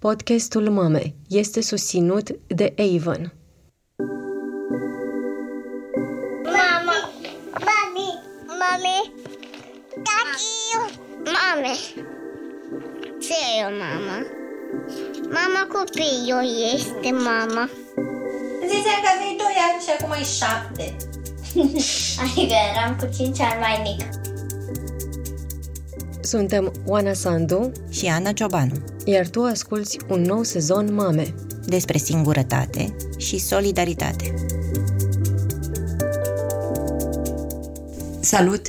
Podcastul Mame este susținut de Avon. Mama, mami, mami, tati, mame. Ce e o mama? Mama copilul este mama. Ziceam că aveai 2 ani și acum ai 7. Adică eram cu 5 ani mai mic. Suntem Oana Sandu, și Ana Ciobanu iar tu asculți un nou sezon Mame. despre singurătate și solidaritate. Salut!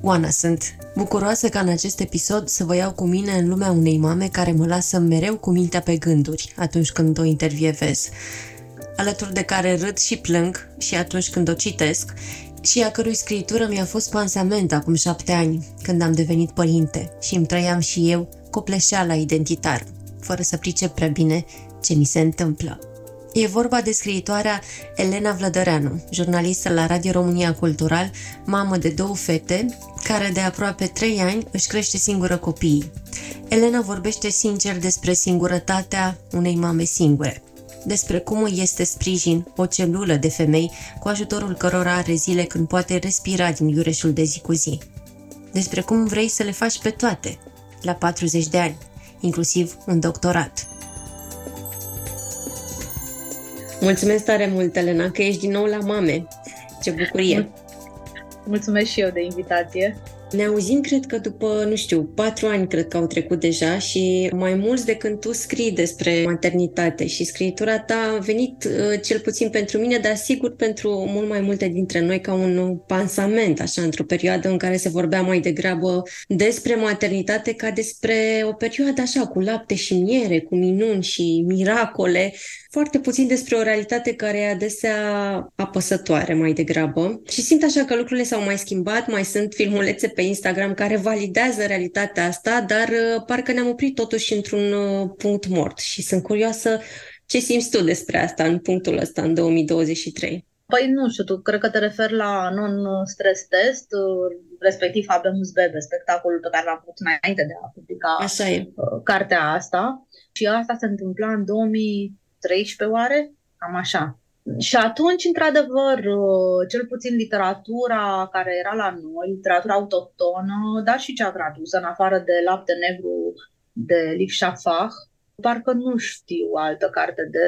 Oana sunt. Bucuroasă ca în acest episod să vă iau cu mine în lumea unei mame care mă lasă mereu cu mintea pe gânduri atunci când o intervievez. Alături de care râd și plâng și atunci când o citesc și a cărui scriitură mi-a fost pansament acum șapte ani, când am devenit părinte și îmi trăiam și eu copleșeala identitară, fără să pricep prea bine ce mi se întâmplă. E vorba de scriitoarea Elena Vlădăreanu, jurnalistă la Radio România Cultural, mamă de două fete, care de aproape trei ani își crește singură copiii. Elena vorbește sincer despre singurătatea unei mame singure, despre cum îi este sprijin o celulă de femei cu ajutorul cărora are zile când poate respira din iureșul de zi cu zi. Despre cum vrei să le faci pe toate, la 40 de ani, inclusiv un doctorat. Mulțumesc tare mult, Elena, că ești din nou la mame. Ce bucurie! Mulțumesc și eu de invitație. Ne auzim, cred că după, nu știu, patru ani cred că au trecut deja și mai mulți de când tu scrii despre maternitate și scriitura ta a venit uh, cel puțin pentru mine, dar sigur pentru mult mai multe dintre noi ca un pansament, așa, într-o perioadă în care se vorbea mai degrabă despre maternitate ca despre o perioadă așa, cu lapte și miere, cu minuni și miracole, foarte puțin despre o realitate care e adesea apăsătoare mai degrabă. Și simt așa că lucrurile s-au mai schimbat, mai sunt filmulețe pe Instagram care validează realitatea asta, dar uh, parcă ne-am oprit totuși într-un uh, punct mort și sunt curioasă ce simți tu despre asta în punctul ăsta, în 2023. Păi nu știu, tu cred că te referi la non-stress test, uh, respectiv Habemus Bebe, spectacolul pe care l-am făcut înainte de a publica Așa e. uh, cartea asta. Și asta se întâmpla în 2013 oare? Cam așa. Și atunci, într-adevăr, uh, cel puțin literatura care era la noi, literatura autohtonă, dar și cea tradusă, în afară de Lapte Negru de Liv Shafak, parcă nu știu altă carte de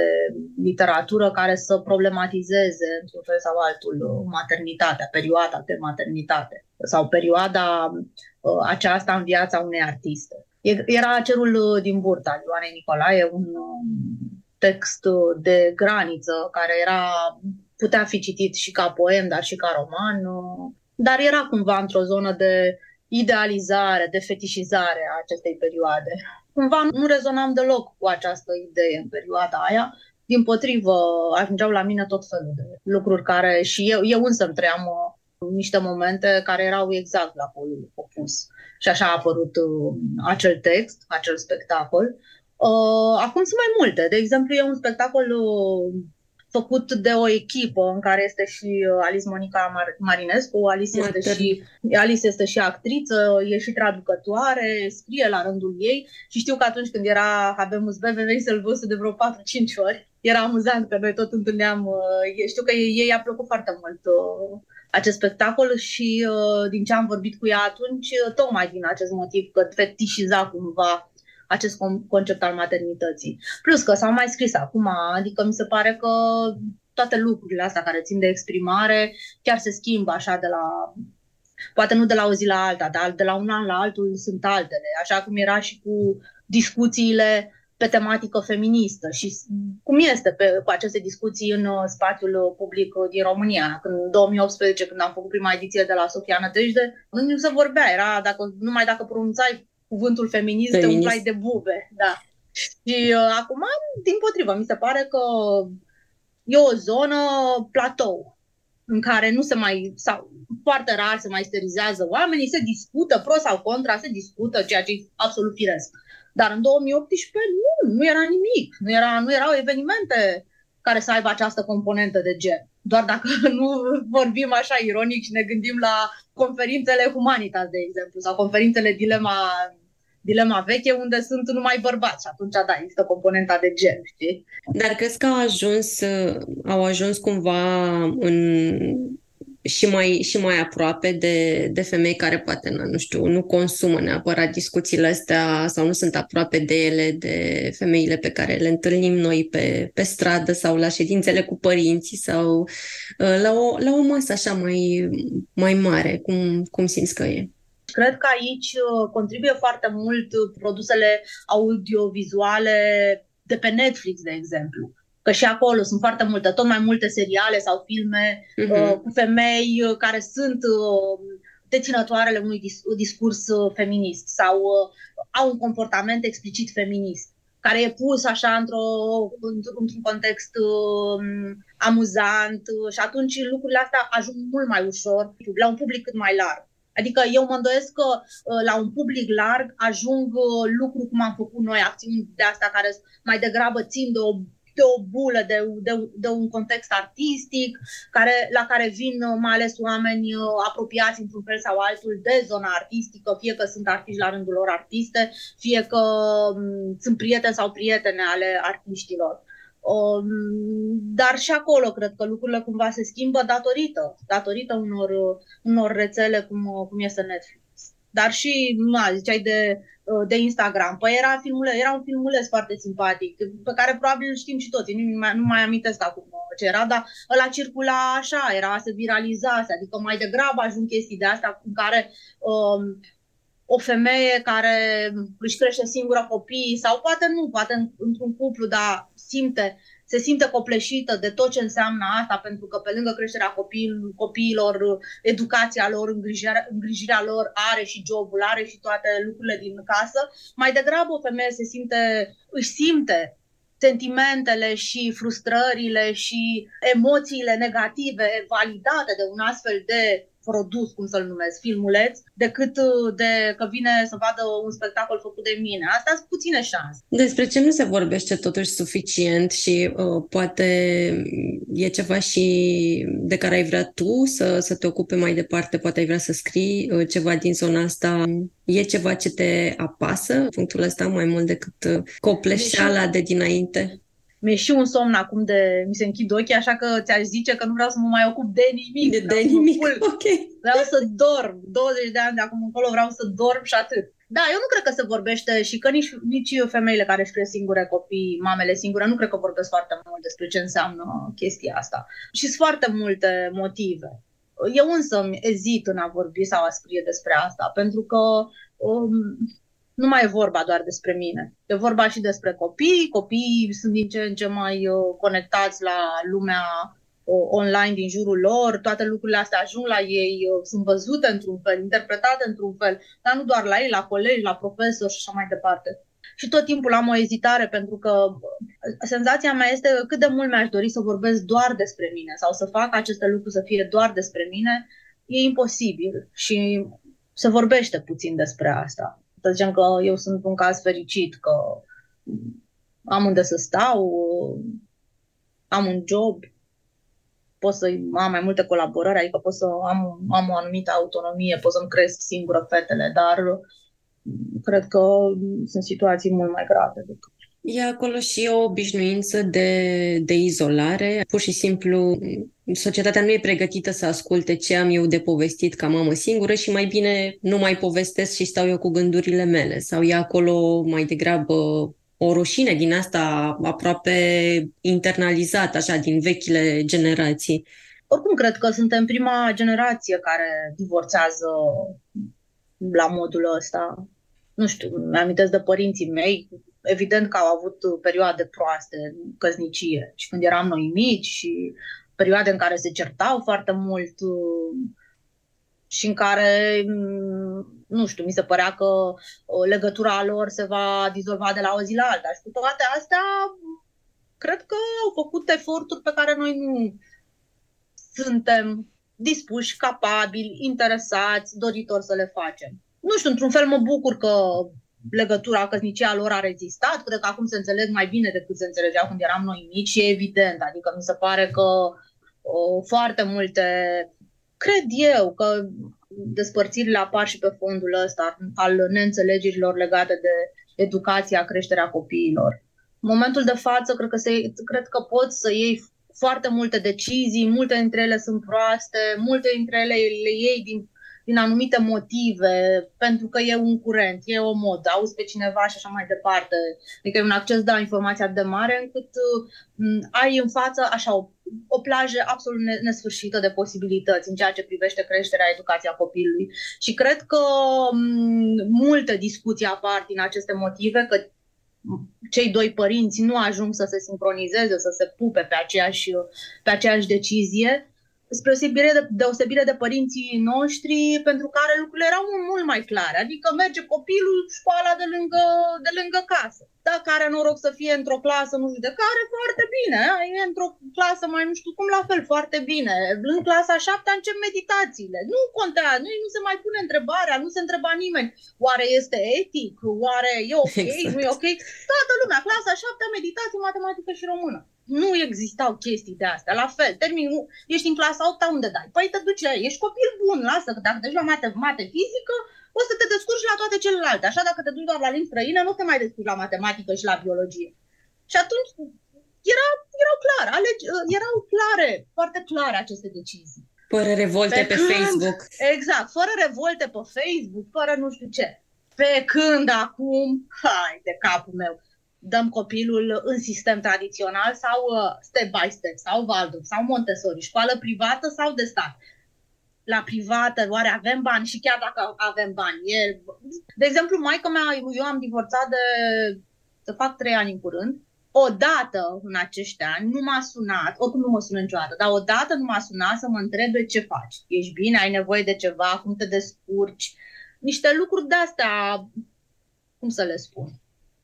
literatură care să problematizeze, într-un fel sau altul, uh, maternitatea, perioada de maternitate sau perioada uh, aceasta în viața unei artiste. E- Era Cerul uh, din burta lui Ioanei Nicolae, un um, text uh, de graniță care era putea fi citit și ca poem, dar și ca roman, uh, dar era cumva într-o zonă de idealizare, de fetișizare a acestei perioade. Cumva nu rezonam deloc cu această idee în perioada aia. Din potrivă, ajungeau la mine tot felul de lucruri care și eu, eu însă îmi trăiam uh, niște momente care erau exact la polul opus. Și așa a apărut uh, acel text, acel spectacol. Uh, acum sunt mai multe. De exemplu, e un spectacol uh, făcut de o echipă în care este și uh, Alice Monica Mar- Marinescu. Alice este, Matern. și, Alice este și actriță, e și traducătoare, scrie la rândul ei și știu că atunci când era Habemus Bebe, veni să-l văzut de vreo 4-5 ori. Era amuzant că noi tot întâlneam, uh, știu că ei, ei a plăcut foarte mult uh, acest spectacol și uh, din ce am vorbit cu ea atunci, uh, tocmai din acest motiv că fetișiza cumva acest con- concept al maternității. Plus că s-au mai scris acum, adică mi se pare că toate lucrurile astea care țin de exprimare chiar se schimbă așa de la poate nu de la o zi la alta, dar de la un an la altul sunt altele, așa cum era și cu discuțiile pe tematică feministă și s- cum este pe, cu aceste discuții în uh, spațiul uh, public uh, din România. Când, în 2018, când am făcut prima ediție de la Sofia Nădejde, nu se vorbea, era dacă, numai dacă pronunțai cuvântul feminist, Feminist. te umplai de bube. Da. Și uh, acum, din potrivă, mi se pare că e o zonă platou în care nu se mai, sau foarte rar se mai sterilizează oamenii, se discută pro sau contra, se discută, ceea ce e absolut firesc. Dar în 2018 nu, nu era nimic, nu, era, nu erau evenimente care să aibă această componentă de gen. Doar dacă nu vorbim așa ironic și ne gândim la conferințele Humanitas, de exemplu, sau conferințele Dilema dilema veche unde sunt numai bărbați și atunci, da, există componenta de gen, știi? Dar crezi că au ajuns, au ajuns cumva în și mai, și mai aproape de, de femei care poate, nu știu, nu consumă neapărat discuțiile astea sau nu sunt aproape de ele, de femeile pe care le întâlnim noi pe, pe stradă sau la ședințele cu părinții sau uh, la o, la o masă așa mai, mai mare. Cum, cum simți că e? Cred că aici uh, contribuie foarte mult produsele audiovizuale de pe Netflix, de exemplu că și acolo sunt foarte multe, tot mai multe seriale sau filme uh-huh. uh, cu femei uh, care sunt uh, deținătoarele unui dis- discurs uh, feminist sau uh, au un comportament explicit feminist care e pus așa într-o, într-un context uh, amuzant uh, și atunci lucrurile astea ajung mult mai ușor la un public cât mai larg. Adică eu mă îndoiesc că uh, la un public larg ajung uh, lucruri cum am făcut noi, acțiuni de astea care mai degrabă țin de o de o bulă, de, de, de un context artistic, care, la care vin uh, mai ales oameni uh, apropiați într-un fel sau altul de zona artistică, fie că sunt artiști la rândul lor artiste, fie că um, sunt prieteni sau prietene ale artiștilor. Um, dar și acolo cred că lucrurile cumva se schimbă datorită, datorită unor, unor rețele cum, cum este Netflix. Dar și, nu, ziceai de Uh, de Instagram. Păi era, filmule, era un filmuleț foarte simpatic, pe care probabil îl știm și toți, nu mai, nu mai amintesc acum ce era, dar ăla circula așa, era, se viralizase, adică mai degrabă ajung chestii de astea în care um, o femeie care își crește singură copii sau poate nu, poate într-un cuplu, dar simte se simte copleșită de tot ce înseamnă asta, pentru că pe lângă creșterea copiil, copiilor, educația lor, îngrijirea, îngrijirea lor, are și jobul, are și toate lucrurile din casă, mai degrabă o femeie se simte, își simte sentimentele și frustrările și emoțiile negative validate de un astfel de produs, cum să-l numesc, filmuleț, decât uh, de că vine să vadă un spectacol făcut de mine. Asta sunt puține șanse. Despre ce nu se vorbește totuși suficient și uh, poate e ceva și de care ai vrea tu să, să te ocupe mai departe, poate ai vrea să scrii uh, ceva din zona asta. E ceva ce te apasă, punctul ăsta, mai mult decât uh, copleșeala de dinainte? Mi-e și un somn acum de mi se închid ochii, așa că ți-aș zice că nu vreau să mă mai ocup de nimic. De, de nimic, ok. Vreau să dorm. 20 de ani de acum încolo vreau să dorm și atât. Da, eu nu cred că se vorbește și că nici, nici femeile care își cresc singure copii, mamele singure, nu cred că vorbesc foarte mult despre ce înseamnă chestia asta. Și sunt foarte multe motive. Eu însă ezit în a vorbi sau a scrie despre asta, pentru că um, nu mai e vorba doar despre mine. E vorba și despre copii. Copiii sunt din ce în ce mai uh, conectați la lumea uh, online din jurul lor, toate lucrurile astea ajung la ei, uh, sunt văzute într-un fel, interpretate într-un fel, dar nu doar la ei, la colegi, la profesori și așa mai departe. Și tot timpul am o ezitare pentru că senzația mea este cât de mult mi-aș dori să vorbesc doar despre mine sau să fac aceste lucruri să fie doar despre mine, e imposibil și se vorbește puțin despre asta să zicem că eu sunt un caz fericit, că am unde să stau, am un job, pot să am mai multe colaborări, adică pot să am, am o anumită autonomie, pot să-mi cresc singură fetele, dar cred că sunt situații mult mai grave decât E acolo și o obișnuință de, de izolare. Pur și simplu, societatea nu e pregătită să asculte ce am eu de povestit ca mamă singură și mai bine nu mai povestesc și stau eu cu gândurile mele. Sau e acolo mai degrabă o rușine din asta aproape internalizată, așa, din vechile generații. Oricum, cred că suntem prima generație care divorțează la modul ăsta. Nu știu, mi-amintesc de părinții mei evident că au avut perioade proaste în căsnicie și când eram noi mici și perioade în care se certau foarte mult uh, și în care, mm, nu știu, mi se părea că uh, legătura lor se va dizolva de la o zi la alta. Și cu toate astea, cred că au făcut eforturi pe care noi nu suntem dispuși, capabili, interesați, doritori să le facem. Nu știu, într-un fel mă bucur că legătura, căsnicia lor a rezistat. Cred că acum se înțeleg mai bine decât se înțelegeau când eram noi mici și e evident. Adică mi se pare că o, foarte multe, cred eu, că despărțirile apar și pe fondul ăsta al neînțelegerilor legate de educația, creșterea copiilor. În momentul de față, cred că, se, cred că poți să iei foarte multe decizii, multe dintre ele sunt proaste, multe dintre ele le iei din din anumite motive, pentru că e un curent, e o modă, auzi pe cineva și așa mai departe. Adică e un acces la informația de mare încât uh, ai în față așa o, o plajă absolut nesfârșită de posibilități în ceea ce privește creșterea, educația copilului. Și cred că um, multe discuții apar din aceste motive, că cei doi părinți nu ajung să se sincronizeze, să se pupe pe aceeași, pe aceeași decizie spre deosebire de, deosebire de părinții noștri pentru care lucrurile erau mult mai clare. Adică merge copilul școala de lângă, de lângă casă. Dacă are noroc să fie într-o clasă nu știu de care, foarte bine. E într-o clasă mai nu știu cum, la fel, foarte bine. În clasa șaptea încep meditațiile. Nu contează, nu, nu se mai pune întrebarea, nu se întreba nimeni. Oare este etic? Oare e ok? Exact. Nu e ok? Toată lumea, clasa șaptea, meditație, matematică și română nu existau chestii de astea. La fel, termin, ești în clasa 8 unde dai? Păi te duci, ești copil bun, lasă, că dacă te duci la mate, mate fizică, o să te descurci la toate celelalte. Așa dacă te duci doar la limbi străine, nu te mai descurci la matematică și la biologie. Și atunci era, erau clare, alegi, erau clare, foarte clare aceste decizii. Fără revolte pe, pe când, Facebook. Exact, fără revolte pe Facebook, fără nu știu ce. Pe când acum, hai de capul meu, dăm copilul în sistem tradițional sau uh, step by step, sau Waldorf, sau Montessori, școală privată sau de stat. La privată, oare avem bani? Și chiar dacă avem bani. E... De exemplu, maica mea, eu am divorțat de, să fac trei ani în curând, odată în acești ani nu m-a sunat, oricum nu mă sună niciodată, dar odată nu m-a sunat să mă întrebe ce faci. Ești bine, ai nevoie de ceva, cum te descurci. Niște lucruri de astea, cum să le spun,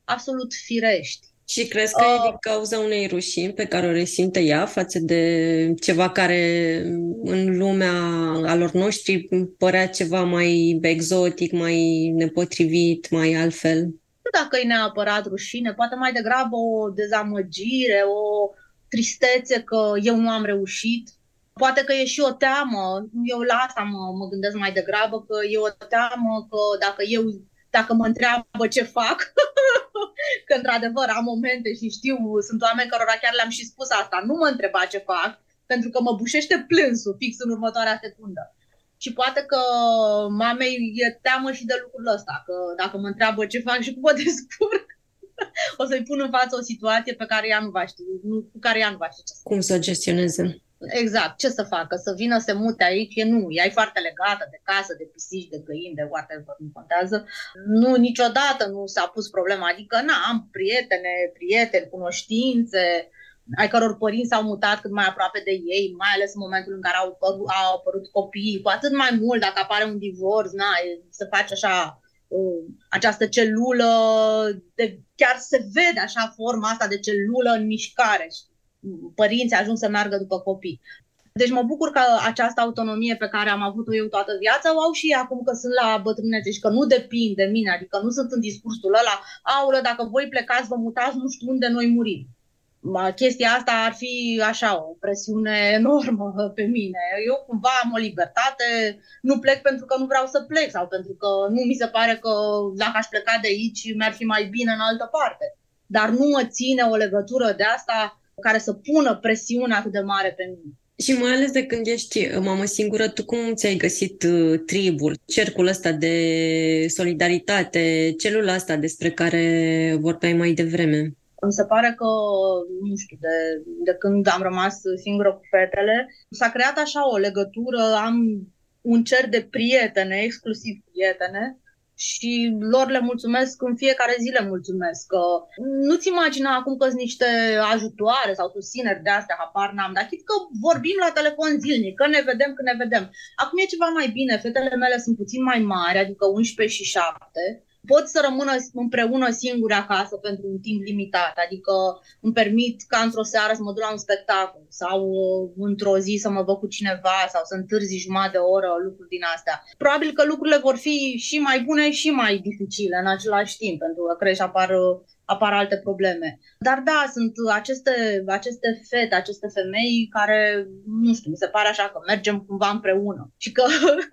absolut firești. Și crezi că uh, e din cauza unei rușini pe care o resimte ea față de ceva care în lumea alor noștri părea ceva mai exotic, mai nepotrivit, mai altfel? Nu dacă e neapărat rușine, poate mai degrabă o dezamăgire, o tristețe că eu nu am reușit. Poate că e și o teamă, eu la asta mă, mă gândesc mai degrabă, că e o teamă că dacă eu dacă mă întreabă ce fac, că într-adevăr am momente și știu, sunt oameni cărora chiar le-am și spus asta, nu mă întreba ce fac, pentru că mă bușește plânsul fix în următoarea secundă. Și poate că mamei e teamă și de lucrul ăsta, că dacă mă întreabă ce fac și cum mă descurc, o să-i pun în față o situație pe care ea nu va ști, cu care ea nu va ști ce Cum să o gestioneze? Exact, ce să facă? Să vină, să mute aici? E nu, ea e foarte legată de casă, de pisici, de găini, de whatever, nu contează. Nu, niciodată nu s-a pus problema, adică, na, am prietene, prieteni, cunoștințe, ai căror părinți s-au mutat cât mai aproape de ei, mai ales în momentul în care au apărut, au apărut copii, cu atât mai mult dacă apare un divorț, na, să faci așa uh, această celulă, de, chiar se vede așa forma asta de celulă în mișcare, părinții ajung să meargă după copii. Deci mă bucur că această autonomie pe care am avut-o eu toată viața o au și acum că sunt la bătrânețe și că nu depind de mine, adică nu sunt în discursul ăla, aulă, dacă voi plecați, vă mutați, nu știu unde noi murim. Chestia asta ar fi așa o presiune enormă pe mine. Eu cumva am o libertate, nu plec pentru că nu vreau să plec sau pentru că nu mi se pare că dacă aș pleca de aici mi-ar fi mai bine în altă parte. Dar nu mă ține o legătură de asta care să pună presiune atât de mare pe mine. Și mai ales de când ești mamă singură, tu cum ți-ai găsit uh, tribul, cercul ăsta de solidaritate, celula asta despre care vorbeai mai devreme? Îmi se pare că, nu știu, de, de când am rămas singură cu fetele, s-a creat așa o legătură, am un cer de prietene, exclusiv prietene, și lor le mulțumesc, în fiecare zi le mulțumesc. Că nu-ți imagina acum că sunt niște ajutoare sau susțineri de astea, habar n-am, dar chit că vorbim la telefon zilnic, că ne vedem când ne vedem. Acum e ceva mai bine, fetele mele sunt puțin mai mari, adică 11 și 7, pot să rămână împreună singure acasă pentru un timp limitat, adică îmi permit ca într-o seară să mă duc la un spectacol sau uh, într-o zi să mă văd cu cineva sau să întârzi jumătate de oră, lucruri din astea. Probabil că lucrurile vor fi și mai bune și mai dificile în același timp, pentru că crești apar, apar alte probleme. Dar da, sunt aceste, aceste fete, aceste femei care, nu știu, mi se pare așa că mergem cumva împreună și că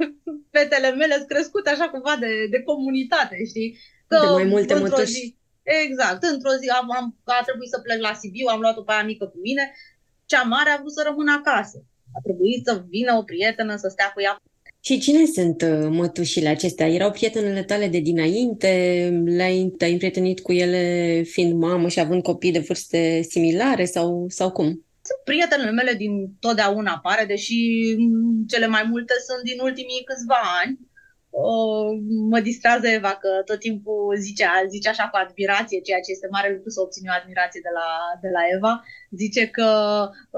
fetele mele sunt crescute așa cumva de, de comunitate, știi? Că de mai multe mătuși. Zi, exact, într-o zi am, am, a trebuit să plec la Sibiu, am luat-o pe aia mică cu mine, cea mare a vrut să rămână acasă. A trebuit să vină o prietenă să stea cu ea și cine sunt uh, mătușile acestea? Erau prietenele tale de dinainte? Le-ai, te-ai împrietenit cu ele fiind mamă și având copii de vârste similare sau, sau cum? Sunt prietenele mele din totdeauna apare, deși cele mai multe sunt din ultimii câțiva ani o, mă distrează Eva că tot timpul zicea, zice așa cu admirație, ceea ce este mare lucru să obțin o admirație de la, de la Eva. Zice că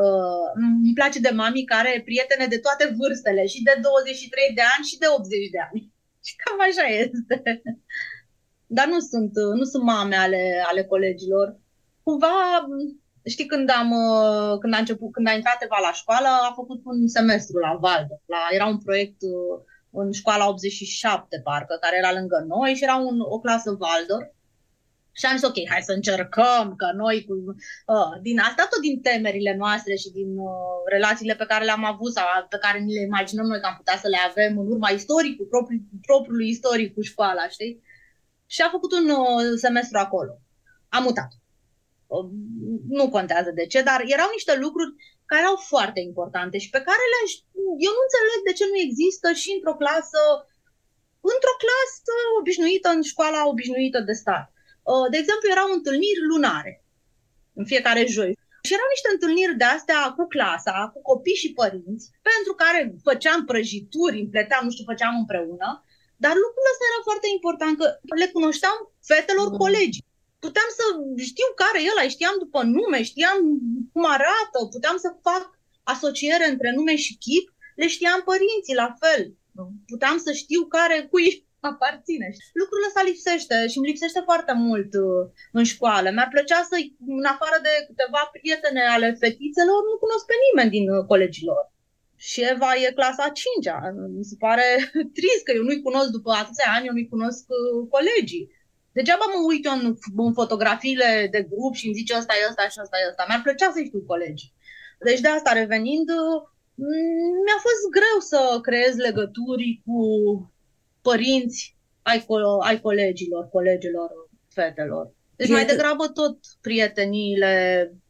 uh, îmi place de mami care are prietene de toate vârstele, și de 23 de ani și de 80 de ani. Și cam așa este. Dar nu sunt, nu sunt mame ale, ale colegilor. Cumva, știi, când am, când a început, când a intrat Eva la școală, a făcut un semestru la Valdă. La, era un proiect uh, în școala 87, parcă, care era lângă noi și era un, o clasă Waldorf. Și am zis, ok, hai să încercăm, că noi, cu, uh, din asta, tot din temerile noastre și din uh, relațiile pe care le-am avut sau pe care ni le imaginăm noi că am putea să le avem în urma istoricul, propriul, propriului istoric cu școala, știi? Și a făcut un uh, semestru acolo. Am mutat. Uh, nu contează de ce, dar erau niște lucruri care erau foarte importante și pe care le eu nu înțeleg de ce nu există și într-o clasă într-o clasă obișnuită în școala obișnuită de stat. Uh, de exemplu, erau întâlniri lunare în fiecare joi. Și erau niște întâlniri de astea cu clasa, cu copii și părinți, pentru care făceam prăjituri, împleteam, nu știu, făceam împreună, dar lucrul ăsta era foarte important, că le cunoșteam fetelor mm. colegi puteam să știu care e ăla, știam după nume, știam cum arată, puteam să fac asociere între nume și chip, le știam părinții la fel. Puteam să știu care cui aparține. Lucrul ăsta lipsește și îmi lipsește foarte mult uh, în școală. Mi-ar plăcea să, în afară de câteva prietene ale fetițelor, nu cunosc pe nimeni din uh, colegilor. Și Eva e clasa 5 -a. Mi se pare trist că eu nu-i cunosc după atâția ani, eu nu-i cunosc uh, colegii. Degeaba mă uit eu în, în fotografiile de grup și îmi zice ăsta e ăsta și ăsta e ăsta. Mi-ar plăcea să știu colegi. Deci de asta revenind, mm, mi-a fost greu să creez legături cu părinți ai, co- ai colegilor, colegilor, fetelor. Deci mai degrabă tot prieteniile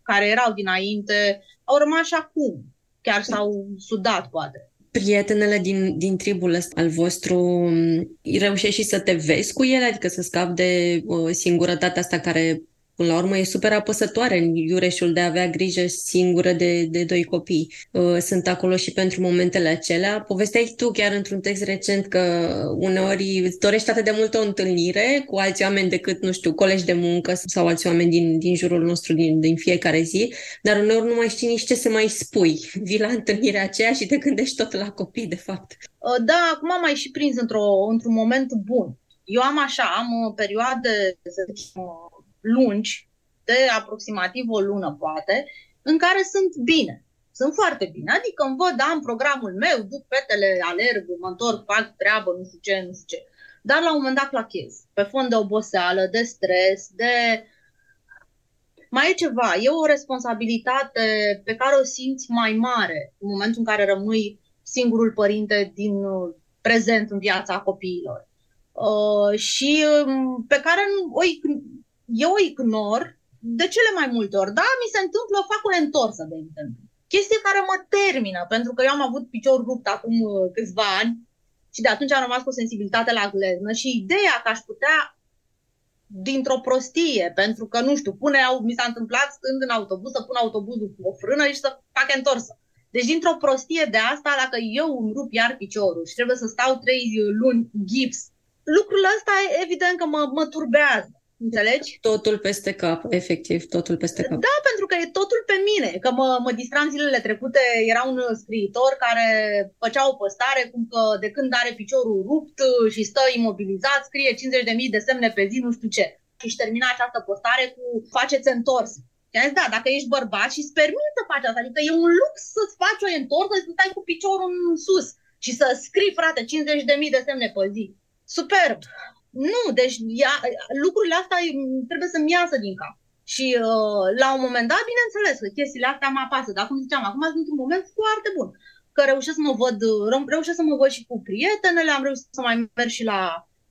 care erau dinainte au rămas și acum. Chiar s-au sudat, poate prietenele din, din tribul ăsta al vostru mm, reușești și să te vezi cu ele, adică să scapi de uh, singurătatea asta care Până la urmă e super apăsătoare în iureșul de a avea grijă singură de, de doi copii. Uh, sunt acolo și pentru momentele acelea. Povesteai tu chiar într-un text recent că uneori îți dorești atât de mult o întâlnire cu alți oameni decât, nu știu, colegi de muncă sau alți oameni din, din jurul nostru din, din fiecare zi, dar uneori nu mai știi nici ce să mai spui. Vii la întâlnirea aceea și te gândești tot la copii, de fapt. Uh, da, acum am mai și prins într-o, într-un moment bun. Eu am așa, am o perioadă, să zicem, lungi, de aproximativ o lună poate, în care sunt bine. Sunt foarte bine. Adică îmi văd, am programul meu, duc petele, alerg, mă întorc, fac treabă, nu știu ce, nu știu ce. Dar la un moment dat plachez. Pe fond de oboseală, de stres, de... Mai e ceva. E o responsabilitate pe care o simți mai mare în momentul în care rămâi singurul părinte din uh, prezent în viața copiilor. Uh, și um, pe care o, eu o ignor de cele mai multe ori. Da, mi se întâmplă, fac o întorsă, de exemplu. Chestie care mă termină, pentru că eu am avut picior rupt acum uh, câțiva ani și de atunci am rămas cu sensibilitate la gleznă și ideea că aș putea dintr-o prostie, pentru că, nu știu, pune, mi s-a întâmplat stând în autobuz să pun autobuzul cu o frână și să fac întorsă. Deci dintr-o prostie de asta, dacă eu îmi rup iar piciorul și trebuie să stau trei luni cu gips, lucrul ăsta evident că mă, mă turbează. Înțelegi? Totul peste cap, efectiv, totul peste cap. Da, pentru că e totul pe mine. Că mă, mă distram zilele trecute, era un scriitor care făcea o postare cum că de când are piciorul rupt și stă imobilizat, scrie 50.000 de semne pe zi, nu știu ce. Și își termina această postare cu faceți întors. Și am zis, da, dacă ești bărbat și îți permiți să faci asta, adică e un lux să-ți faci o întorsă și să stai cu piciorul în sus și să scrii, frate, 50.000 de semne pe zi. Superb! Nu, deci ea, lucrurile astea trebuie să-mi iasă din cap. Și uh, la un moment dat, bineînțeles că chestiile astea mă apasă, dar cum ziceam, acum sunt un moment foarte bun, că reușesc să mă văd, reușesc să mă văd și cu prietenele, am reușit să mai merg și la,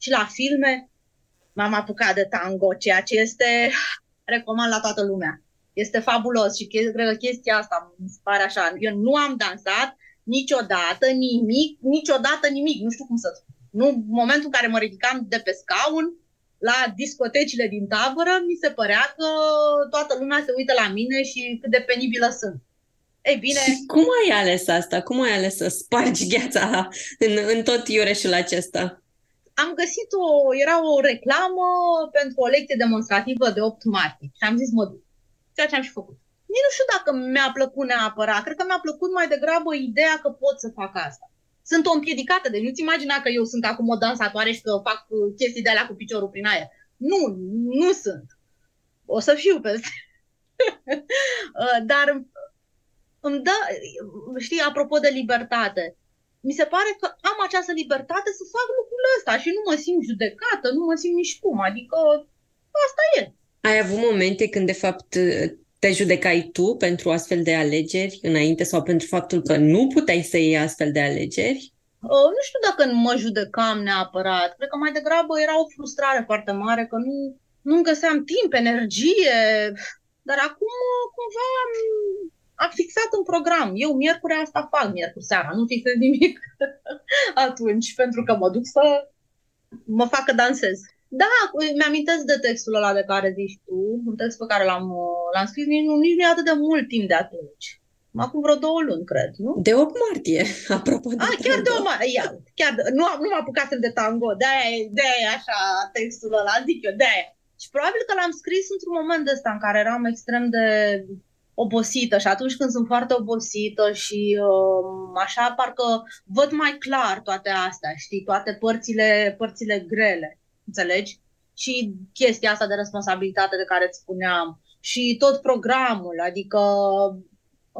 și la filme, m-am apucat de tango, ceea ce este, recomand la toată lumea. Este fabulos și cred că chestia asta mi se pare așa. Eu nu am dansat niciodată nimic, niciodată nimic, nu știu cum să spun. Nu, în momentul în care mă ridicam de pe scaun, la discotecile din tabără, mi se părea că toată lumea se uită la mine și cât de penibilă sunt. Ei bine... Și cum ai ales asta? Cum ai ales să spargi gheața în, în tot iureșul acesta? Am găsit o, era o reclamă pentru o lecție demonstrativă de 8 martie și am zis mă duc. Ceea ce am și făcut. Nici nu știu dacă mi-a plăcut neapărat. Cred că mi-a plăcut mai degrabă ideea că pot să fac asta. Sunt o împiedicată, deci nu-ți imagina că eu sunt acum o dansatoare și că fac chestii de alea cu piciorul prin aer. Nu, nu sunt. O să fiu peste. Dar îmi dă, știi, apropo de libertate, mi se pare că am această libertate să fac lucrul ăsta și nu mă simt judecată, nu mă simt nici cum, adică asta e. Ai avut momente când, de fapt, te judecai tu pentru astfel de alegeri înainte sau pentru faptul că nu puteai să iei astfel de alegeri? Uh, nu știu dacă mă judecam neapărat. Cred că mai degrabă era o frustrare foarte mare că nu, nu găseam timp, energie. Dar acum cumva am, am fixat un program. Eu miercuri asta fac, miercuri seara. Nu fixez nimic atunci pentru că mă duc să mă fac că dansez. Da, mi-amintesc de textul ăla de care zici tu, un text pe care l-am, l-am scris nici nu, nici nu e atât de mult timp de atunci. Acum vreo două luni, cred, nu? De 8 martie, apropo de Ah, chiar de 8 martie, ia, chiar de, nu, nu m-am apucat de tango, de-aia, de-aia așa textul ăla, zic eu, de-aia. Și probabil că l-am scris într-un moment de ăsta în care eram extrem de obosită și atunci când sunt foarte obosită și uh, așa parcă văd mai clar toate astea, știi, toate părțile, părțile grele înțelegi? Și chestia asta de responsabilitate de care îți spuneam și tot programul, adică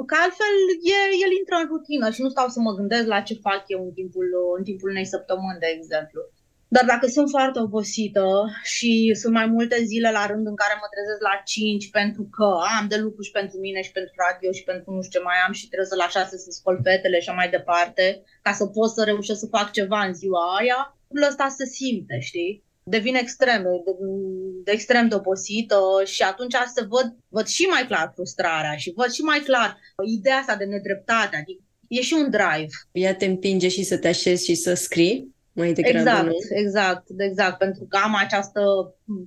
că altfel e, el intră în rutină și nu stau să mă gândesc la ce fac eu în timpul, în timpul unei săptămâni, de exemplu. Dar dacă sunt foarte obosită și sunt mai multe zile la rând în care mă trezesc la 5 pentru că am de lucru și pentru mine și pentru radio și pentru nu știu ce mai am și trebuie să la 6 să scol fetele și mai departe, ca să pot să reușesc să fac ceva în ziua aia, lucrul ăsta se simte, știi? Devin extrem, de, de extrem de obosită și atunci se văd, văd și mai clar frustrarea și văd și mai clar ideea asta de nedreptate, adică e și un drive. Ea te împinge și să te așezi și să scrii? Mai degrabă, exact, nu? exact, exact, pentru că am această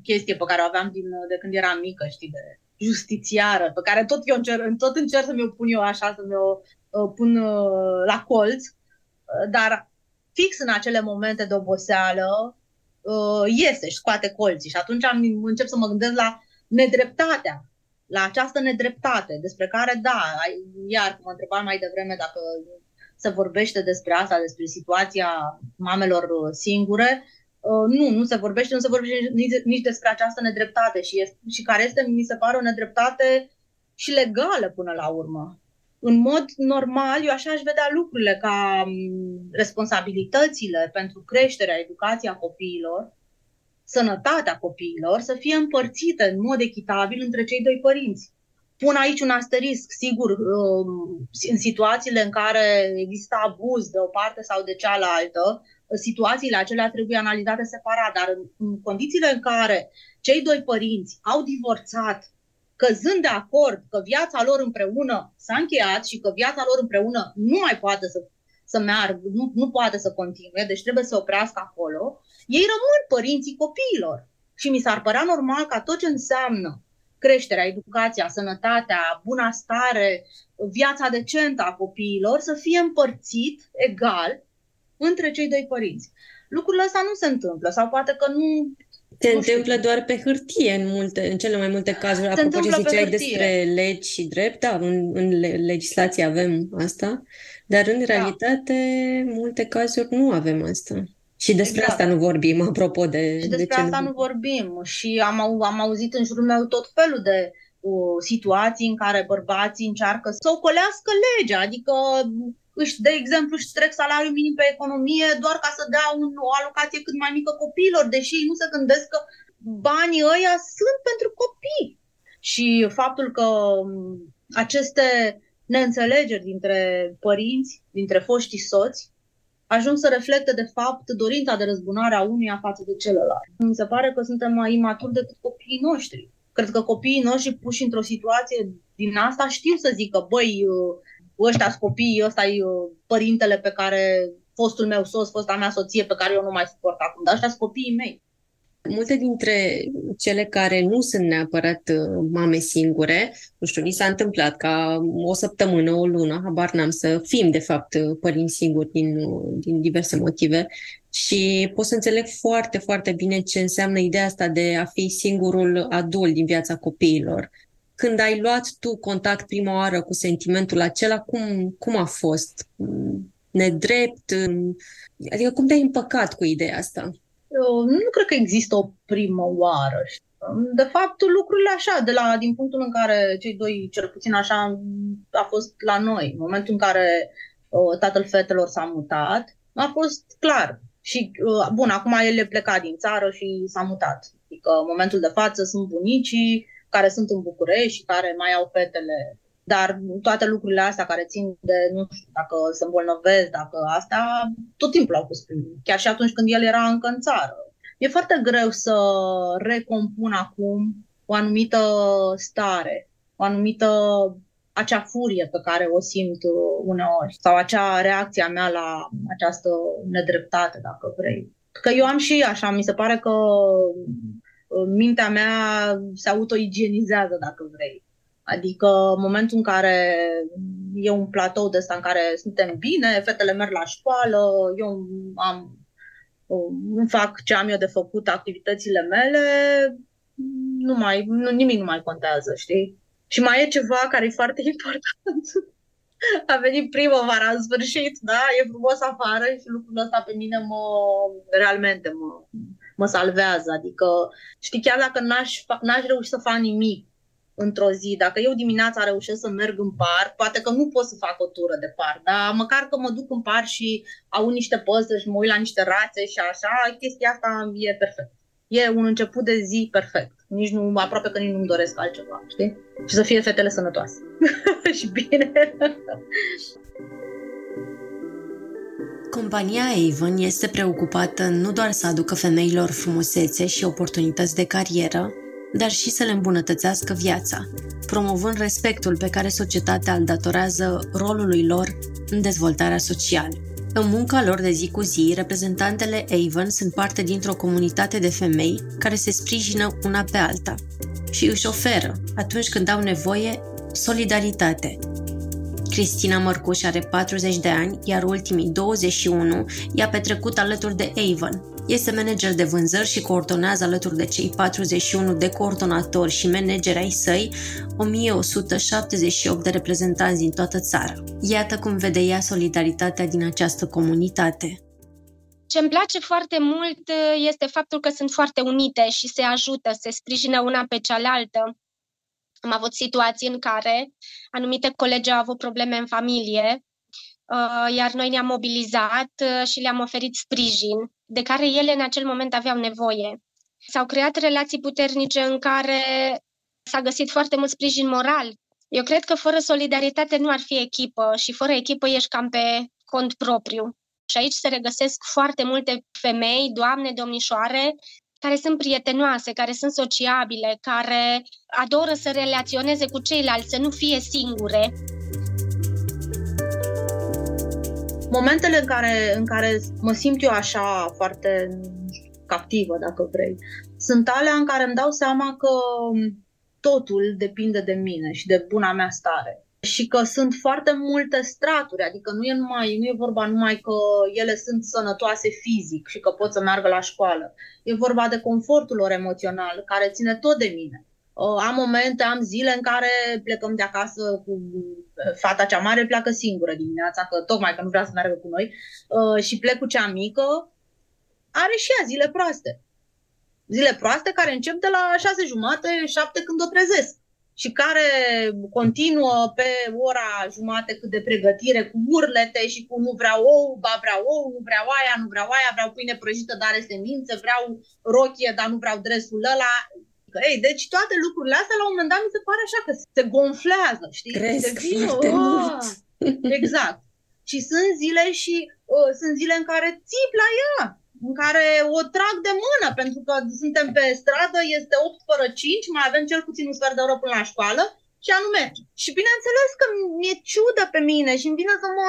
chestie pe care o aveam din, de când eram mică, știi, de justițiară, pe care tot eu încerc, tot încerc să mi-o pun eu așa, să mi-o uh, pun uh, la colț, uh, dar fix în acele momente de oboseală, uh, iese și scoate colții. Și atunci am, încep să mă gândesc la nedreptatea, la această nedreptate, despre care, da, iar mă întrebam mai devreme dacă se vorbește despre asta, despre situația mamelor singure, Uh, nu, nu se vorbește, nu se vorbește nici, nici despre această nedreptate. Și, este, și care este, mi se pare, o nedreptate și legală până la urmă în mod normal, eu așa aș vedea lucrurile ca mm, responsabilitățile pentru creșterea, educația copiilor, sănătatea copiilor, să fie împărțite în mod echitabil între cei doi părinți. Pun aici un asterisc, sigur, um, în situațiile în care există abuz de o parte sau de cealaltă, situațiile acelea trebuie analizate separat, dar în condițiile în care cei doi părinți au divorțat căzând de acord că viața lor împreună s-a încheiat și că viața lor împreună nu mai poate să, să meargă, nu, nu poate să continue, deci trebuie să oprească acolo, ei rămân părinții copiilor. Și mi s-ar părea normal ca tot ce înseamnă creșterea, educația, sănătatea, bunăstare, viața decentă a copiilor să fie împărțit egal între cei doi părinți. Lucrurile astea nu se întâmplă sau poate că nu se întâmplă doar pe hârtie în, multe, în cele mai multe cazuri. Se Apropo ce ziceai despre legi și drept, da, în, în legislație avem asta, dar în da. realitate multe cazuri nu avem asta. Și despre exact. asta nu vorbim, apropo de... Și despre de ce asta nu vorbim. Și am, am auzit în jurul meu tot felul de uh, situații în care bărbații încearcă să ocolească legea, adică își, de exemplu, își trec salariul minim pe economie doar ca să dea un, o alocație cât mai mică copiilor, deși ei nu se gândesc că banii ăia sunt pentru copii. Și faptul că aceste neînțelegeri dintre părinți, dintre foștii soți, ajung să reflecte, de fapt, dorința de răzbunare a unuia față de celălalt. Mi se pare că suntem mai imaturi decât copiii noștri. Cred că copiii noștri puși într-o situație din asta știu să zică, băi, ăștia sunt copiii, ăsta e uh, părintele pe care fostul meu sos, fosta mea soție pe care eu nu mai suport acum, dar ăștia sunt copiii mei. Multe dintre cele care nu sunt neapărat uh, mame singure, nu știu, ni s-a întâmplat ca o săptămână, o lună, habar n-am să fim de fapt uh, părinți singuri din, din diverse motive și pot să înțeleg foarte, foarte bine ce înseamnă ideea asta de a fi singurul adult din viața copiilor când ai luat tu contact prima oară cu sentimentul acela, cum, cum a fost? Nedrept? Adică cum te-ai împăcat cu ideea asta? Eu nu cred că există o primă oară. De fapt, lucrurile așa, de la, din punctul în care cei doi, cel puțin așa, a fost la noi. În momentul în care uh, tatăl fetelor s-a mutat, a fost clar. Și, uh, bun, acum el e plecat din țară și s-a mutat. Adică, în momentul de față, sunt bunicii, care sunt în București și care mai au fetele. Dar toate lucrurile astea care țin de, nu știu, dacă se îmbolnăvesc, dacă asta, tot timpul au fost primit. Chiar și atunci când el era încă în țară. E foarte greu să recompun acum o anumită stare, o anumită acea furie pe care o simt uneori sau acea reacție a mea la această nedreptate, dacă vrei. Că eu am și așa, mi se pare că mintea mea se autoigienizează, dacă vrei. Adică în momentul în care e un platou de ăsta în care suntem bine, fetele merg la școală, eu am, nu fac ce am eu de făcut, activitățile mele, nu mai, nu, nimic nu mai contează, știi? Și mai e ceva care e foarte important. A venit primăvara în sfârșit, da? E frumos afară și lucrul ăsta pe mine mă, realmente mă, mă salvează. Adică, știi, chiar dacă n-aș, n-aș reuși să fac nimic într-o zi, dacă eu dimineața reușesc să merg în parc, poate că nu pot să fac o tură de parc, dar măcar că mă duc în parc și au niște păsări și mă uit la niște rațe și așa, chestia asta e perfect. E un început de zi perfect. Nici nu, aproape că nici nu-mi doresc altceva, știi? Și să fie fetele sănătoase. și bine. Compania Avon este preocupată nu doar să aducă femeilor frumusețe și oportunități de carieră, dar și să le îmbunătățească viața, promovând respectul pe care societatea îl datorează rolului lor în dezvoltarea socială. În munca lor de zi cu zi, reprezentantele Avon sunt parte dintr-o comunitate de femei care se sprijină una pe alta și își oferă, atunci când au nevoie, solidaritate, Cristina Mărcuș are 40 de ani, iar ultimii 21 i-a petrecut alături de Avon. Este manager de vânzări și coordonează alături de cei 41 de coordonatori și manageri ai săi 1178 de reprezentanți din toată țara. Iată cum vede ea solidaritatea din această comunitate. Ce îmi place foarte mult este faptul că sunt foarte unite și se ajută, se sprijină una pe cealaltă. Am avut situații în care anumite colegi au avut probleme în familie, uh, iar noi ne-am mobilizat uh, și le-am oferit sprijin de care ele în acel moment aveau nevoie. S-au creat relații puternice în care s-a găsit foarte mult sprijin moral. Eu cred că fără solidaritate nu ar fi echipă și fără echipă ești cam pe cont propriu. Și aici se regăsesc foarte multe femei, doamne, domnișoare, care sunt prietenoase, care sunt sociabile, care adoră să relaționeze cu ceilalți, să nu fie singure. Momentele în care, în care mă simt eu așa foarte captivă, dacă vrei, sunt alea în care îmi dau seama că totul depinde de mine și de buna mea stare și că sunt foarte multe straturi, adică nu e, numai, nu e vorba numai că ele sunt sănătoase fizic și că pot să meargă la școală. E vorba de confortul lor emoțional, care ține tot de mine. Uh, am momente, am zile în care plecăm de acasă cu uh, fata cea mare, pleacă singură dimineața, că tocmai că nu vrea să meargă cu noi, uh, și plec cu cea mică, are și ea zile proaste. Zile proaste care încep de la șase jumate, șapte când o trezesc și care continuă pe ora jumate cât de pregătire cu urlete și cu nu vreau ou, ba vreau ou, nu vreau aia, nu vreau aia, vreau pâine prăjită, dar are semințe, vreau rochie, dar nu vreau dresul ăla. Ei, deci toate lucrurile astea la un moment dat mi se pare așa că se gonflează, știi? Cresc se vină, foarte "Ah!" mult. Exact. Și sunt zile și uh, sunt zile în care țip la ea, în care o trag de mână, pentru că suntem pe stradă, este 8 fără 5, mai avem cel puțin un sfert de oră până la școală și ea nu merge. Și bineînțeles că mi-e ciudă pe mine și îmi vine să mă...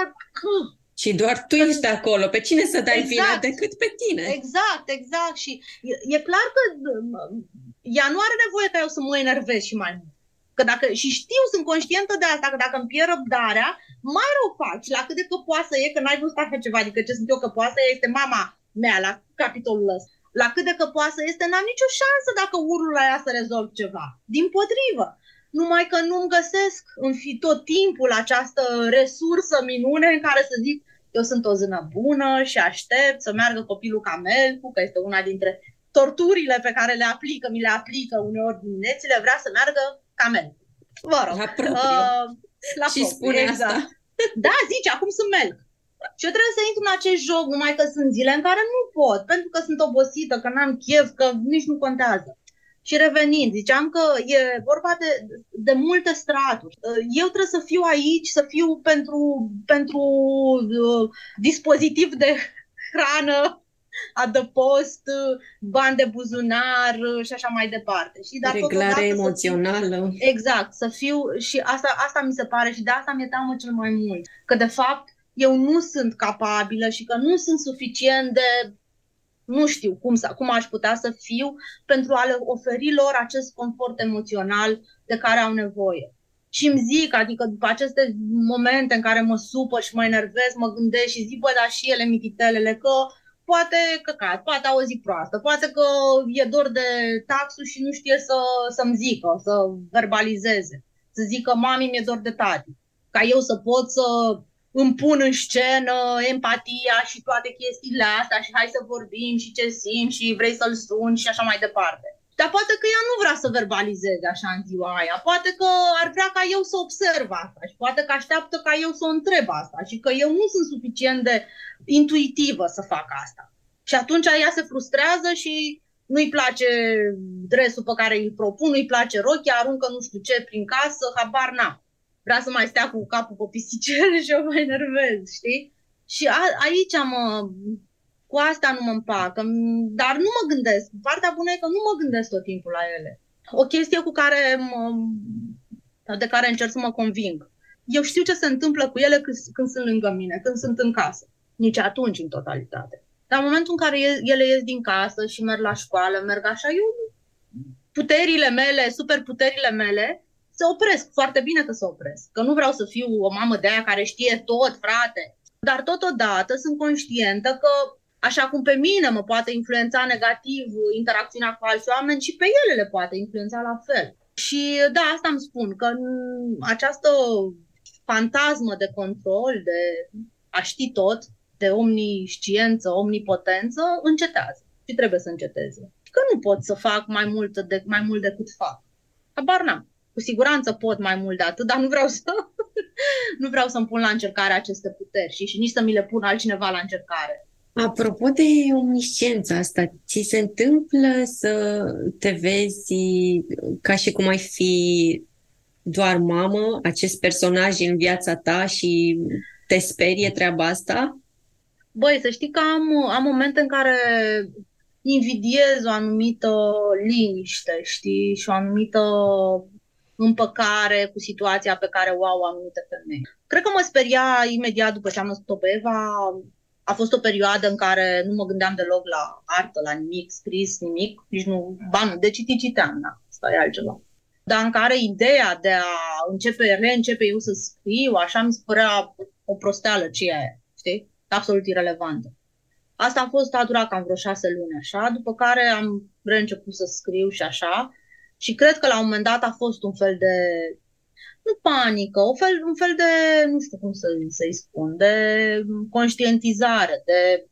Și doar tu ești acolo. Pe cine să dai Exact. vina decât pe tine? Exact, exact. Și e, e clar că uh, ea nu are nevoie ca eu să mă enervez și mai mult. Că dacă, și știu, sunt conștientă de asta, că dacă îmi pierd răbdarea, mai rău fac. Și la cât de căpoasă e, că n-ai văzut așa ceva, adică ce sunt eu căpoasă, ea este mama mea la capitolul ăsta. La cât de căpoasă este, n-am nicio șansă dacă urlu la ea să rezolv ceva. Din potrivă. Numai că nu-mi găsesc în fi tot timpul această resursă minune în care să zic eu sunt o zână bună și aștept să meargă copilul Camelcu, că este una dintre torturile pe care le aplică, mi le aplică uneori diminețile, vrea să meargă Camelcu. Vă rog. La propriu. Uh, la Și propriu, spune exact. asta. Da, zice, acum sunt melc. Și eu trebuie să intru în acest joc, numai că sunt zile în care nu pot, pentru că sunt obosită, că n-am chef, că nici nu contează. Și revenind, ziceam că e vorba de, de multe straturi. Eu trebuie să fiu aici, să fiu pentru, pentru uh, dispozitiv de hrană, adăpost, uh, bani de buzunar uh, și așa mai departe. Și dar Reglare totodată să fiu- emoțională. Exact, să fiu și asta, asta mi se pare și de asta mi-e teamă cel mai mult. Că de fapt eu nu sunt capabilă și că nu sunt suficient de nu știu cum, să, cum aș putea să fiu pentru a le oferi lor acest confort emoțional de care au nevoie. Și îmi zic, adică după aceste momente în care mă supă și mă enervez, mă gândesc și zic, bă, dar și ele mititelele, că poate căcat, poate au o zi proastă, poate că e dor de taxul și nu știe să, să-mi zică, să verbalizeze, să zică, mami, mi-e dor de tati. Ca eu să pot să îmi pun în scenă empatia și toate chestiile astea și hai să vorbim și ce simt și vrei să-l suni și așa mai departe. Dar poate că ea nu vrea să verbalizeze așa în ziua aia, poate că ar vrea ca eu să observ asta și poate că așteaptă ca eu să o întreb asta și că eu nu sunt suficient de intuitivă să fac asta. Și atunci ea se frustrează și nu-i place dresul pe care îl propun, nu-i place rochia, aruncă nu știu ce prin casă, habar n-am. Vrea să mai stea cu capul pe pisicele și eu mă enervez, știi? Și a, aici mă, cu asta nu mă împac, dar nu mă gândesc. Partea bună e că nu mă gândesc tot timpul la ele. O chestie cu care mă, de care încerc să mă conving. Eu știu ce se întâmplă cu ele când, când sunt lângă mine, când sunt în casă. Nici atunci în totalitate. Dar în momentul în care ele ies din casă și merg la școală, merg așa, eu puterile mele, superputerile mele, se opresc. Foarte bine că se opresc. Că nu vreau să fiu o mamă de aia care știe tot, frate. Dar totodată sunt conștientă că așa cum pe mine mă poate influența negativ interacțiunea cu alți oameni și pe ele le poate influența la fel. Și da, asta îmi spun, că această fantasmă de control, de a ști tot, de omnisciență, omnipotență, încetează și trebuie să înceteze. Că nu pot să fac mai mult, de, mai mult decât fac. Habar n-am. Cu siguranță pot mai mult de atât, dar nu vreau să nu vreau să-mi pun la încercare aceste puteri și, și nici să mi le pun altcineva la încercare. Apropo de omnisciența asta, ți se întâmplă să te vezi ca și cum ai fi doar mamă, acest personaj în viața ta și te sperie treaba asta? Băi, să știi că am, am momente în care invidiez o anumită liniște, știi, și o anumită împăcare cu situația pe care o au anumite femei. Cred că mă speria imediat după ce am născut-o pe Eva. A fost o perioadă în care nu mă gândeam deloc la artă, la nimic, scris, nimic, nici nu, ba nu, de citit citeam, da, asta e altceva. Dar în care ideea de a începe, reîncepe eu să scriu, așa mi se părea o prosteală ce e aia, știi? Absolut irelevantă. Asta a fost, a durat cam vreo șase luni așa, după care am reînceput să scriu și așa. Și cred că la un moment dat a fost un fel de, nu panică, un fel, un fel de, nu știu cum să, să-i spun, de conștientizare, de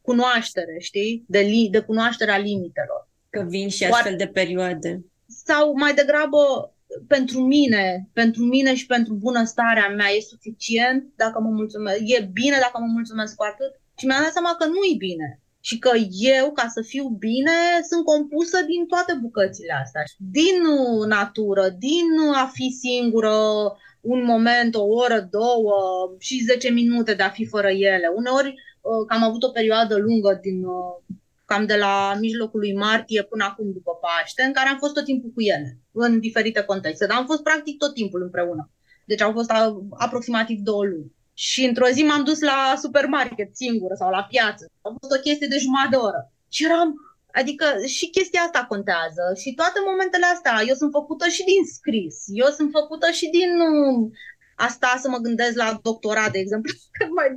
cunoaștere, știi? De, li, de cunoașterea limitelor. Că vin și astfel de perioade. Sau mai degrabă pentru mine, pentru mine și pentru bunăstarea mea e suficient dacă mă mulțumesc, e bine dacă mă mulțumesc cu atât și mi-am dat seama că nu e bine și că eu, ca să fiu bine, sunt compusă din toate bucățile astea. Din natură, din a fi singură un moment, o oră, două și 10 minute de a fi fără ele. Uneori, uh, că am avut o perioadă lungă din uh, cam de la mijlocul lui martie până acum după Paște, în care am fost tot timpul cu ele, în diferite contexte, dar am fost practic tot timpul împreună. Deci au fost aproximativ două luni. Și într-o zi m-am dus la supermarket singură sau la piață. A fost o chestie de jumătate de oră. Și eram, adică și chestia asta contează și toate momentele astea. Eu sunt făcută și din scris, eu sunt făcută și din uh, asta să mă gândesc la doctorat, de exemplu, că mai,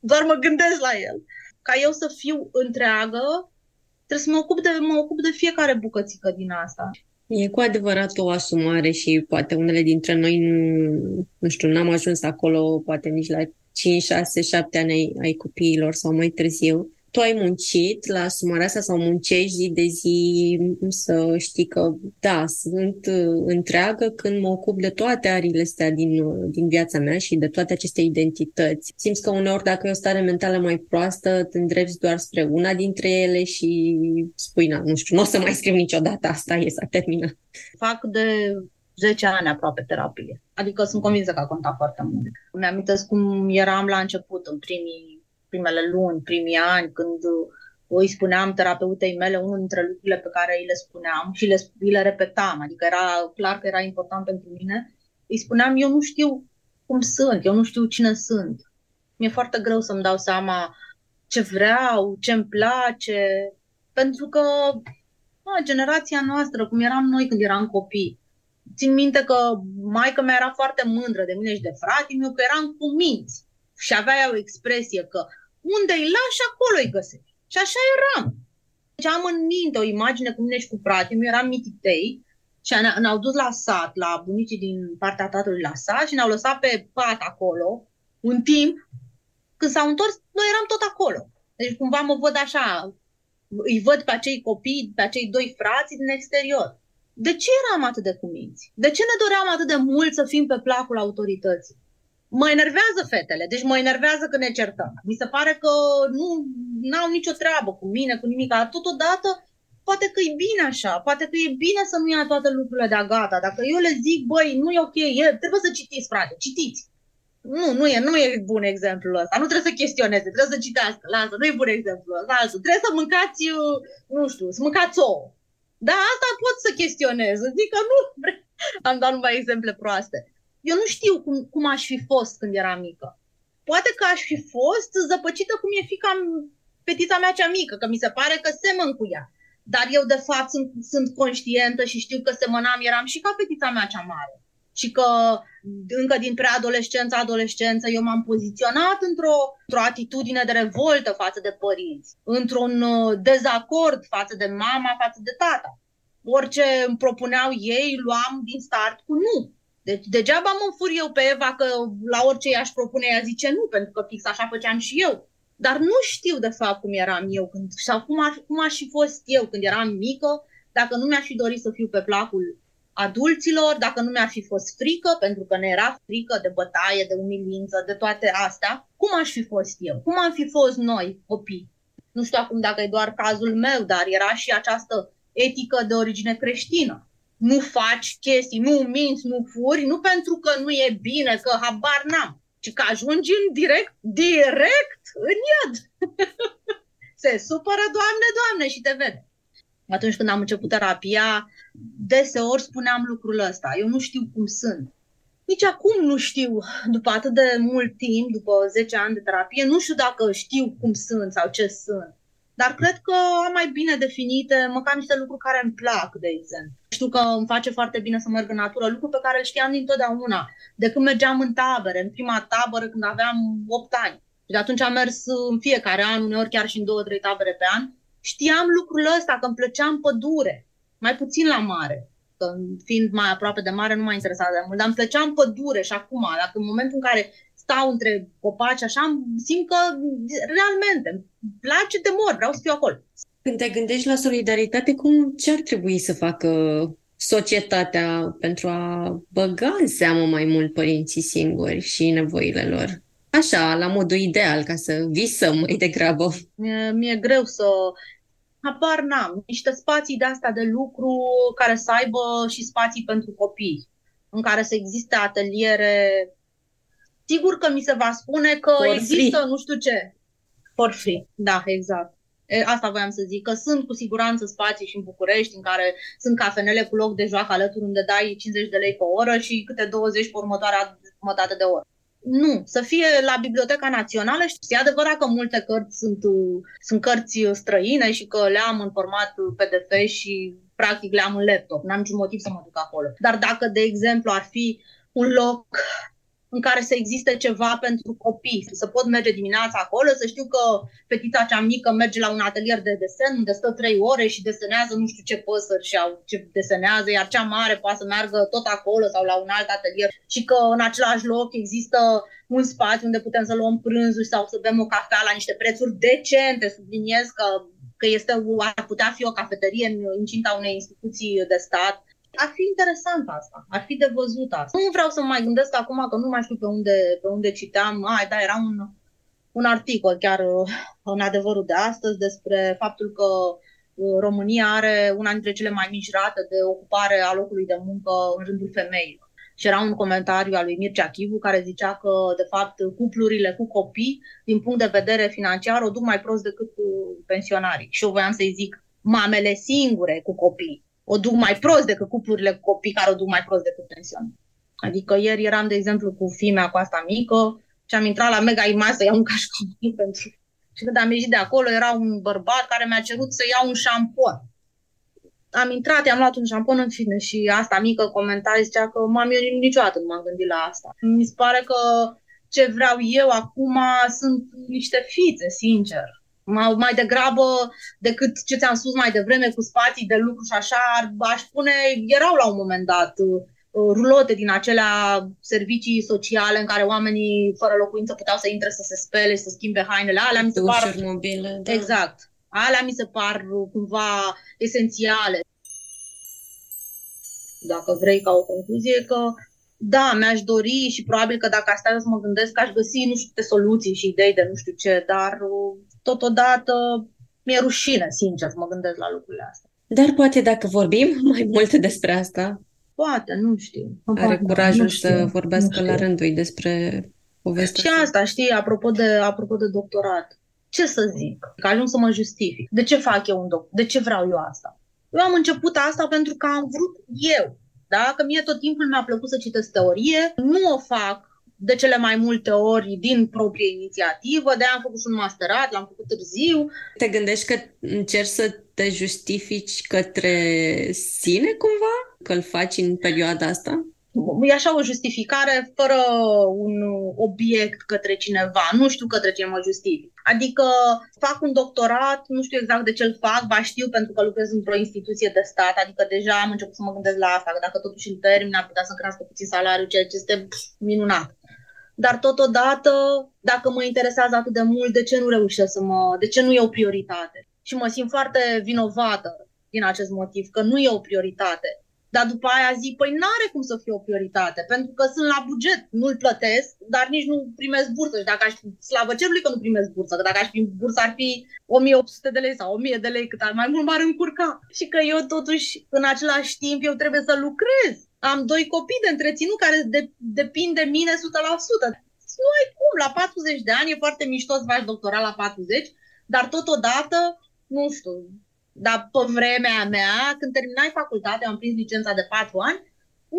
doar mă gândesc la el. Ca eu să fiu întreagă, trebuie să mă ocup de, mă ocup de fiecare bucățică din asta. E cu adevărat o asumare și poate unele dintre noi, nu, nu știu, n-am ajuns acolo poate nici la 5, 6, 7 ani ai, ai copiilor sau mai târziu tu ai muncit la asumarea asta sau muncești zi de zi să știi că, da, sunt uh, întreagă când mă ocup de toate arile astea din, uh, din viața mea și de toate aceste identități. Simți că uneori dacă e o stare mentală mai proastă, te îndrepți doar spre una dintre ele și spui, na, nu știu, nu o să mai scriu niciodată, asta e, s-a terminat. Fac de 10 ani aproape terapie. Adică sunt convinsă că a contat foarte mult. Mi-am cum eram la început, în primii primele luni, primii ani, când îi spuneam terapeutei mele unul dintre lucrurile pe care îi le spuneam și le, îi le repetam, adică era clar că era important pentru mine, îi spuneam, eu nu știu cum sunt, eu nu știu cine sunt. Mi-e foarte greu să-mi dau seama ce vreau, ce îmi place, pentru că a, generația noastră, cum eram noi când eram copii, țin minte că maica mea era foarte mândră de mine și de fratele meu, că eram cu minți. Și avea o expresie că unde îi lași, acolo îi găsești. Și așa eram. Deci am în minte o imagine cu mine și cu fratele meu, eram mititei și ne-au dus la sat, la bunicii din partea tatălui la sat și ne-au lăsat pe pat acolo un timp. Când s-au întors, noi eram tot acolo. Deci cumva mă văd așa, îi văd pe acei copii, pe acei doi frați din exterior. De ce eram atât de cuminți? De ce ne doream atât de mult să fim pe placul autorității? Mă enervează fetele, deci mă enervează că ne certăm. Mi se pare că nu au nicio treabă cu mine, cu nimic. Dar totodată, poate că e bine așa, poate că e bine să nu ia toate lucrurile de gata. Dacă eu le zic, băi, nu e ok, e, trebuie să citiți, frate, citiți. Nu, nu e, nu e bun exemplul ăsta. Nu trebuie să chestioneze, trebuie să citească. Lasă, nu e bun exemplul ăsta. Altul. Trebuie să mâncați, nu știu, să mâncați ouă. Dar asta pot să chestionez. Zic că nu am dat numai exemple proaste eu nu știu cum, cum aș fi fost când eram mică. Poate că aș fi fost zăpăcită cum e fica fetița mea cea mică, că mi se pare că semăn cu ea. Dar eu, de fapt, sunt, sunt conștientă și știu că semănam, eram și ca fetița mea cea mare. Și că încă din preadolescență, adolescență, eu m-am poziționat într-o, într-o atitudine de revoltă față de părinți, într-un uh, dezacord față de mama, față de tata. Orice îmi propuneau ei, luam din start cu nu. Deci degeaba mă înfur eu pe Eva că la orice i-aș propune ea zice nu, pentru că fix așa făceam și eu. Dar nu știu de fapt cum eram eu când, sau cum, aș, cum aș fi fost eu când eram mică, dacă nu mi-aș fi dorit să fiu pe placul adulților, dacă nu mi-ar fi fost frică, pentru că ne era frică de bătaie, de umilință, de toate astea, cum aș fi fost eu? Cum am fi fost noi, copii? Nu știu acum dacă e doar cazul meu, dar era și această etică de origine creștină nu faci chestii, nu minți, nu furi, nu pentru că nu e bine, că habar n-am, ci că ajungi în direct, direct în iad. Se supără, Doamne, Doamne, și te vede. Atunci când am început terapia, deseori spuneam lucrul ăsta. Eu nu știu cum sunt. Nici acum nu știu, după atât de mult timp, după 10 ani de terapie, nu știu dacă știu cum sunt sau ce sunt. Dar cred că am mai bine definite măcar niște lucruri care îmi plac, de exemplu. Știu că îmi face foarte bine să merg în natură, lucru pe care îl știam dintotdeauna. De când mergeam în tabere, în prima tabără când aveam 8 ani. Și de atunci am mers în fiecare an, uneori chiar și în două, trei tabere pe an. Știam lucrul ăsta, că îmi plăcea în pădure, mai puțin la mare. Că fiind mai aproape de mare nu m-a interesat de mult, dar îmi plăcea în pădure și acum, dacă în momentul în care stau între copaci, așa, simt că realmente îmi place de mor, vreau să fiu acolo. Când te gândești la solidaritate, cum ce ar trebui să facă societatea pentru a băga în seamă mai mult părinții singuri și nevoile lor? Așa, la modul ideal, ca să visăm mai degrabă. Mi-e, mi-e greu să... Habar n-am. Niște spații de asta de lucru care să aibă și spații pentru copii, în care să existe ateliere. Sigur că mi se va spune că For există free. nu știu ce. For free. Da, exact. E, Asta voiam să zic, că sunt cu siguranță spații și în București în care sunt cafenele cu loc de joacă alături unde dai 50 de lei pe oră și câte 20 pe următoarea jumătate de oră. Nu, să fie la Biblioteca Națională și e adevărat că multe cărți sunt, uh, sunt cărți străine și că le am în format PDF și practic le am în laptop. N-am niciun motiv să mă duc acolo. Dar dacă, de exemplu, ar fi un loc în care să existe ceva pentru copii, să pot merge dimineața acolo, să știu că fetița cea mică merge la un atelier de desen unde stă trei ore și desenează nu știu ce păsări și au ce desenează, iar cea mare poate să meargă tot acolo sau la un alt atelier și că în același loc există un spațiu unde putem să luăm prânzuri sau să bem o cafea la niște prețuri decente, subliniez că că este, ar putea fi o cafeterie în incinta unei instituții de stat. Ar fi interesant asta, ar fi de văzut asta. Nu vreau să mă mai gândesc acum că nu mai știu pe unde, pe unde citeam. Ai, da, era un, un articol chiar uh, în adevărul de astăzi despre faptul că uh, România are una dintre cele mai mici rate de ocupare a locului de muncă în rândul femeilor. Și era un comentariu al lui Mircea Chivu care zicea că, de fapt, cuplurile cu copii, din punct de vedere financiar, o duc mai prost decât uh, pensionarii. Și eu voiam să-i zic, mamele singure cu copii o duc mai prost decât cuplurile cu copii care o duc mai prost decât pensionarii. Adică ieri eram, de exemplu, cu fimea cu asta mică și am intrat la Mega Image să iau un cașcaval pentru... Și când am ieșit de acolo, era un bărbat care mi-a cerut să iau un șampon am intrat, i-am luat un șampon în fine și asta mică comentarii zicea că mam, eu niciodată nu m-am gândit la asta. Mi se pare că ce vreau eu acum sunt niște fițe, sincer. Mai, mai degrabă decât ce ți-am spus mai devreme cu spații de lucru și așa, aș spune, erau la un moment dat uh, rulote din acelea servicii sociale în care oamenii fără locuință puteau să intre să se spele, să schimbe hainele. Alea mi se par... mobile, da. Exact. Alea mi se par cumva esențiale. Dacă vrei ca o concluzie, că da, mi-aș dori și probabil că dacă asta să mă gândesc, aș găsi nu știu câte soluții și idei de nu știu ce, dar totodată mi-e rușine, sincer, să mă gândesc la lucrurile astea. Dar poate dacă vorbim mai mult despre asta, Poate, nu știu. are Poate, curajul nu știu, să vorbească nu la știu. rândul despre povestea Și asta, știi, apropo de, apropo de doctorat. Ce să zic? Că ajung să mă justific. De ce fac eu un doctor? De ce vreau eu asta? Eu am început asta pentru că am vrut eu. Da? Că mie tot timpul mi-a plăcut să citesc teorie. Nu o fac de cele mai multe ori din proprie inițiativă, de am făcut și un masterat, l-am făcut târziu. Te gândești că încerci să te justifici către sine cumva? Că îl faci în perioada asta? E așa o justificare fără un obiect către cineva. Nu știu către ce mă justific. Adică fac un doctorat, nu știu exact de ce îl fac, ba știu pentru că lucrez într-o instituție de stat, adică deja am început să mă gândesc la asta, că dacă totuși îl termin ar putea să crească puțin salariul, ceea ce este pf, minunat. Dar totodată, dacă mă interesează atât de mult, de ce nu reușesc să mă... de ce nu e o prioritate? Și mă simt foarte vinovată din acest motiv, că nu e o prioritate. Dar după aia zic, păi n-are cum să fie o prioritate, pentru că sunt la buget, nu-l plătesc, dar nici nu primesc bursă. Și dacă aș fi, slavă cerului că nu primesc bursă, că dacă aș fi bursă ar fi 1800 de lei sau 1000 de lei, cât ar mai mult m-ar încurca. Și că eu totuși, în același timp, eu trebuie să lucrez. Am doi copii de întreținut care de, depind de mine 100%. Nu ai cum, la 40 de ani e foarte mișto să faci doctorat la 40, dar totodată, nu știu, dar pe vremea mea, când terminai facultatea, am prins licența de 4 ani,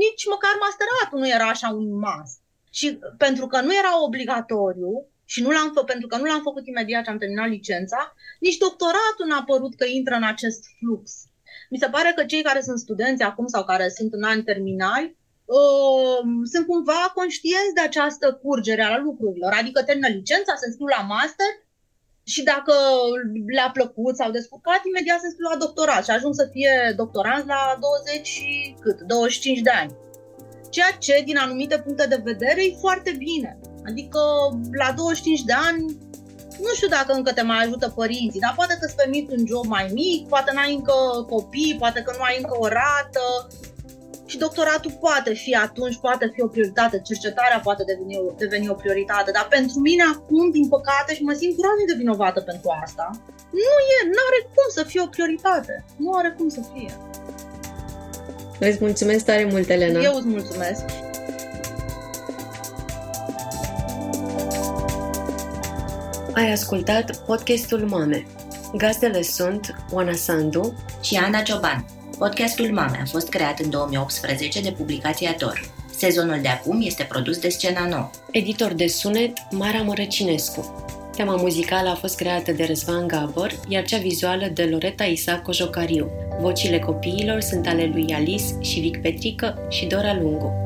nici măcar masteratul nu era așa un must. Și pentru că nu era obligatoriu și nu l-am fă- pentru că nu l-am făcut imediat ce am terminat licența, nici doctoratul n-a părut că intră în acest flux. Mi se pare că cei care sunt studenți acum sau care sunt în ani terminali uh, sunt cumva conștienți de această curgere a lucrurilor. Adică termină licența, se înscriu la master și dacă le-a plăcut sau descurcat, imediat se înscriu la doctorat și ajung să fie doctoranți la 20 și cât? 25 de ani. Ceea ce, din anumite puncte de vedere, e foarte bine. Adică, la 25 de ani, nu știu dacă încă te mai ajută părinții, dar poate că îți permit un job mai mic, poate n-ai încă copii, poate că nu ai încă o rată, și doctoratul poate fi atunci, poate fi o prioritate, cercetarea poate deveni o, deveni o prioritate, dar pentru mine acum, din păcate, și mă simt groaznic de vinovată pentru asta, nu e, nu are cum să fie o prioritate. Nu are cum să fie. Îți mulțumesc tare mult, Elena. Eu îți mulțumesc. Ai ascultat podcastul Mame. Gazdele sunt Oana Sandu și Ana Cioban. Podcastul Mame a fost creat în 2018 de publicația Tor. Sezonul de acum este produs de Scena Nouă. Editor de sunet Mara Mărăcinescu. Tema muzicală a fost creată de Răzvan Gabor, iar cea vizuală de Loreta Isaco Jocariu. Vocile copiilor sunt ale lui Alice și Vic Petrică și Dora Lungu.